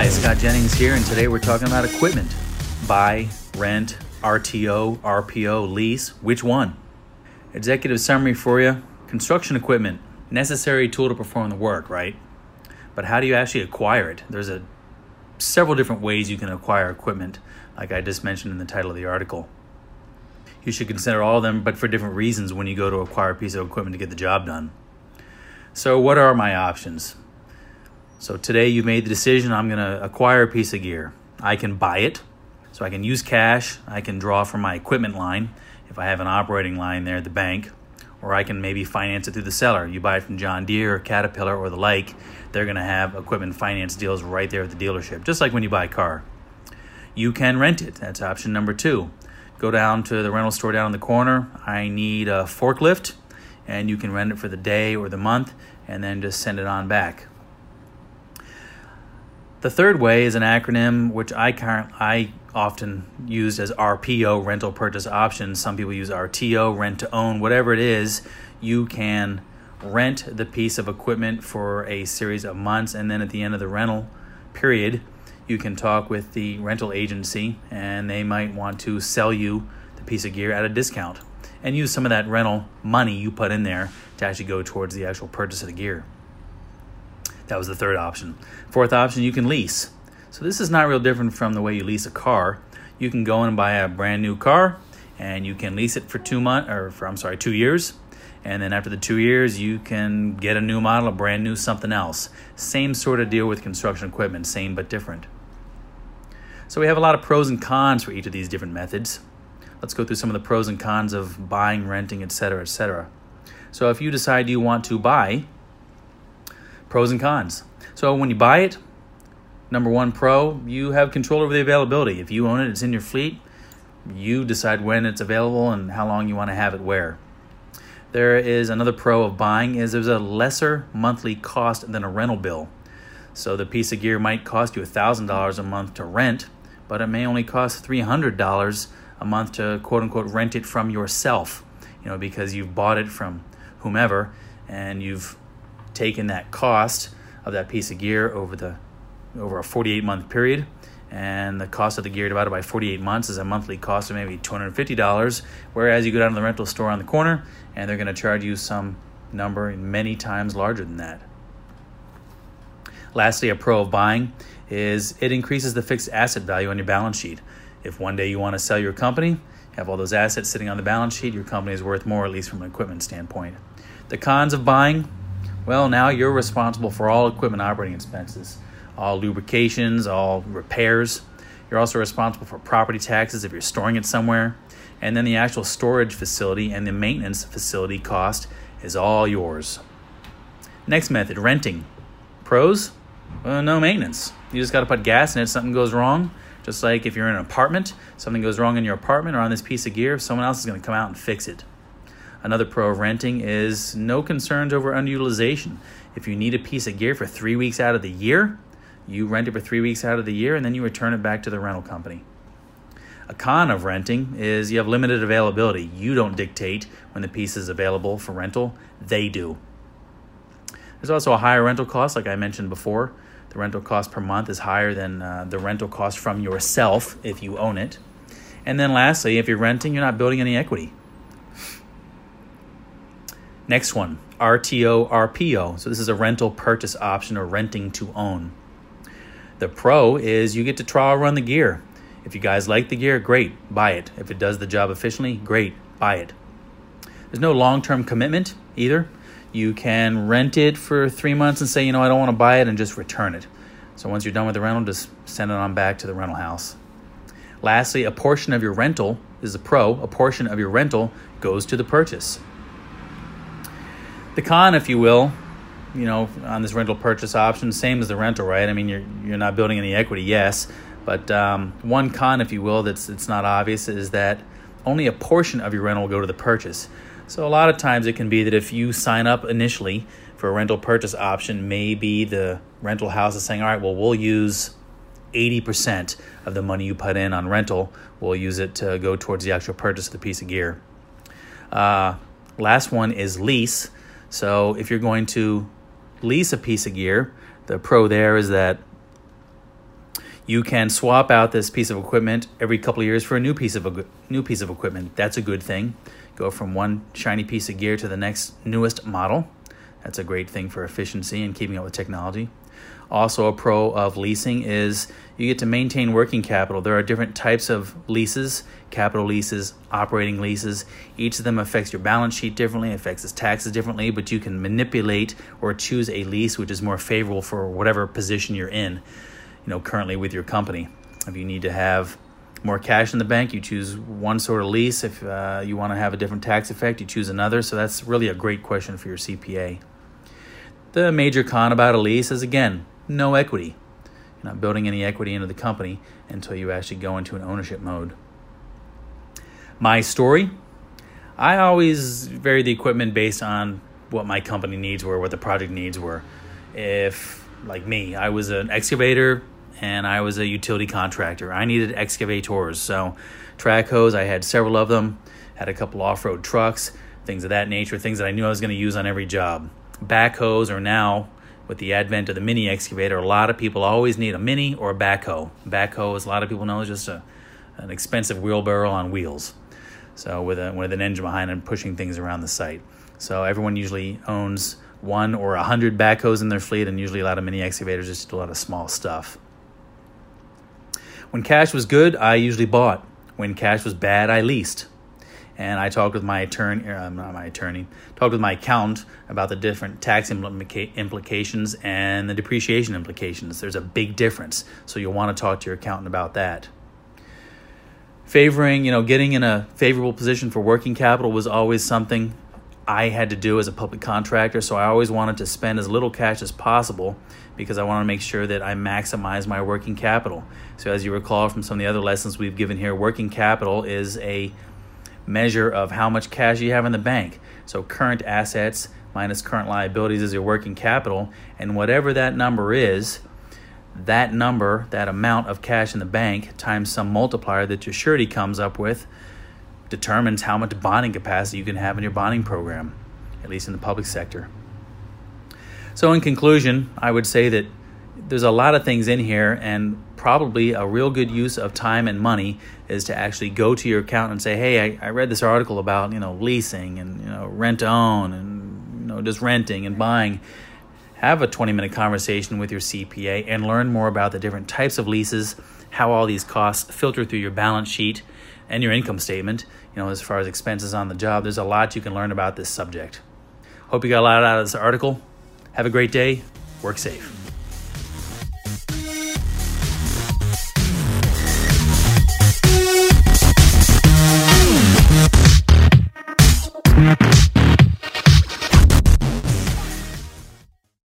Hi, Scott Jennings here, and today we're talking about equipment. Buy, rent, RTO, RPO, lease, which one? Executive summary for you construction equipment, necessary tool to perform the work, right? But how do you actually acquire it? There's a several different ways you can acquire equipment, like I just mentioned in the title of the article. You should consider all of them, but for different reasons when you go to acquire a piece of equipment to get the job done. So, what are my options? So, today you've made the decision I'm going to acquire a piece of gear. I can buy it, so I can use cash, I can draw from my equipment line if I have an operating line there at the bank, or I can maybe finance it through the seller. You buy it from John Deere or Caterpillar or the like, they're going to have equipment finance deals right there at the dealership, just like when you buy a car. You can rent it. That's option number two. Go down to the rental store down in the corner. I need a forklift, and you can rent it for the day or the month and then just send it on back. The third way is an acronym which I current, I often use as RPO, rental purchase option. Some people use RTO, rent to own, whatever it is. You can rent the piece of equipment for a series of months, and then at the end of the rental period, you can talk with the rental agency, and they might want to sell you the piece of gear at a discount and use some of that rental money you put in there to actually go towards the actual purchase of the gear. That was the third option. Fourth option, you can lease. So this is not real different from the way you lease a car. You can go and buy a brand new car and you can lease it for two months or for I'm sorry, 2 years. And then after the 2 years, you can get a new model, a brand new something else. Same sort of deal with construction equipment, same but different. So we have a lot of pros and cons for each of these different methods. Let's go through some of the pros and cons of buying, renting, etc., etc. So if you decide you want to buy, pros and cons. So when you buy it, number one pro, you have control over the availability. If you own it, it's in your fleet. You decide when it's available and how long you want to have it where. There is another pro of buying is there's a lesser monthly cost than a rental bill. So the piece of gear might cost you $1,000 a month to rent, but it may only cost $300 a month to quote unquote rent it from yourself, you know, because you've bought it from whomever and you've taken that cost of that piece of gear over the over a 48 month period. And the cost of the gear divided by 48 months is a monthly cost of maybe $250 whereas you go down to the rental store on the corner and they're going to charge you some number many times larger than that. Lastly a pro of buying is it increases the fixed asset value on your balance sheet. If one day you want to sell your company have all those assets sitting on the balance sheet your company is worth more at least from an equipment standpoint. The cons of buying well, now you're responsible for all equipment operating expenses, all lubrications, all repairs. You're also responsible for property taxes if you're storing it somewhere. And then the actual storage facility and the maintenance facility cost is all yours. Next method renting. Pros? Well, no maintenance. You just got to put gas in it, something goes wrong. Just like if you're in an apartment, something goes wrong in your apartment or on this piece of gear, someone else is going to come out and fix it. Another pro of renting is no concerns over underutilization. If you need a piece of gear for three weeks out of the year, you rent it for three weeks out of the year and then you return it back to the rental company. A con of renting is you have limited availability. You don't dictate when the piece is available for rental, they do. There's also a higher rental cost, like I mentioned before. The rental cost per month is higher than uh, the rental cost from yourself if you own it. And then lastly, if you're renting, you're not building any equity. Next one, RTO RPO. So this is a rental purchase option or renting to own. The pro is you get to trial run the gear. If you guys like the gear, great, buy it. If it does the job efficiently, great, buy it. There's no long term commitment either. You can rent it for three months and say, you know, I don't want to buy it and just return it. So once you're done with the rental, just send it on back to the rental house. Lastly, a portion of your rental is a pro, a portion of your rental goes to the purchase the con, if you will, you know, on this rental purchase option, same as the rental, right? I mean, you're you're not building any equity, yes, but um, one con, if you will, that's it's not obvious is that only a portion of your rental will go to the purchase. So a lot of times it can be that if you sign up initially for a rental purchase option, maybe the rental house is saying, all right, well, we'll use 80% of the money you put in on rental, we'll use it to go towards the actual purchase of the piece of gear. Uh, last one is lease. So if you're going to lease a piece of gear, the pro there is that You can swap out this piece of equipment every couple of years for a new piece of a new piece of equipment. That's a good thing. Go from one shiny piece of gear to the next newest model. That's a great thing for efficiency and keeping up with technology. Also, a pro of leasing is you get to maintain working capital. There are different types of leases capital leases, operating leases. Each of them affects your balance sheet differently, affects its taxes differently, but you can manipulate or choose a lease which is more favorable for whatever position you're in, you know, currently with your company. If you need to have more cash in the bank, you choose one sort of lease. If uh, you want to have a different tax effect, you choose another. So that's really a great question for your CPA. The major con about a lease is again, no equity. You're not building any equity into the company until you actually go into an ownership mode. My story I always vary the equipment based on what my company needs were, what the project needs were. If, like me, I was an excavator and I was a utility contractor, I needed excavators. So, track hoes, I had several of them, had a couple off road trucks, things of that nature, things that I knew I was going to use on every job. Backhoes are now with the advent of the mini excavator, a lot of people always need a mini or a backhoe. Backhoe, as a lot of people know, is just a, an expensive wheelbarrow on wheels. So with a, with an engine behind it pushing things around the site. So everyone usually owns one or a hundred backhoes in their fleet, and usually a lot of mini excavators just do a lot of small stuff. When cash was good, I usually bought. When cash was bad, I leased and I talked with my attorney, uh, not my attorney, talked with my accountant about the different tax implica- implications and the depreciation implications. There's a big difference, so you'll want to talk to your accountant about that. Favoring, you know, getting in a favorable position for working capital was always something I had to do as a public contractor, so I always wanted to spend as little cash as possible because I want to make sure that I maximize my working capital. So, as you recall from some of the other lessons we've given here, working capital is a measure of how much cash you have in the bank. So current assets minus current liabilities is your working capital, and whatever that number is, that number, that amount of cash in the bank times some multiplier that your surety comes up with determines how much bonding capacity you can have in your bonding program, at least in the public sector. So, in conclusion, I would say that there's a lot of things in here, and probably a real good use of time and money is to actually go to your accountant and say, "Hey, I, I read this article about you know leasing and you know rent own and you know just renting and buying." Have a 20 minute conversation with your CPA and learn more about the different types of leases, how all these costs filter through your balance sheet and your income statement. You know, as far as expenses on the job, there's a lot you can learn about this subject. Hope you got a lot out of this article. Have a great day. Work safe.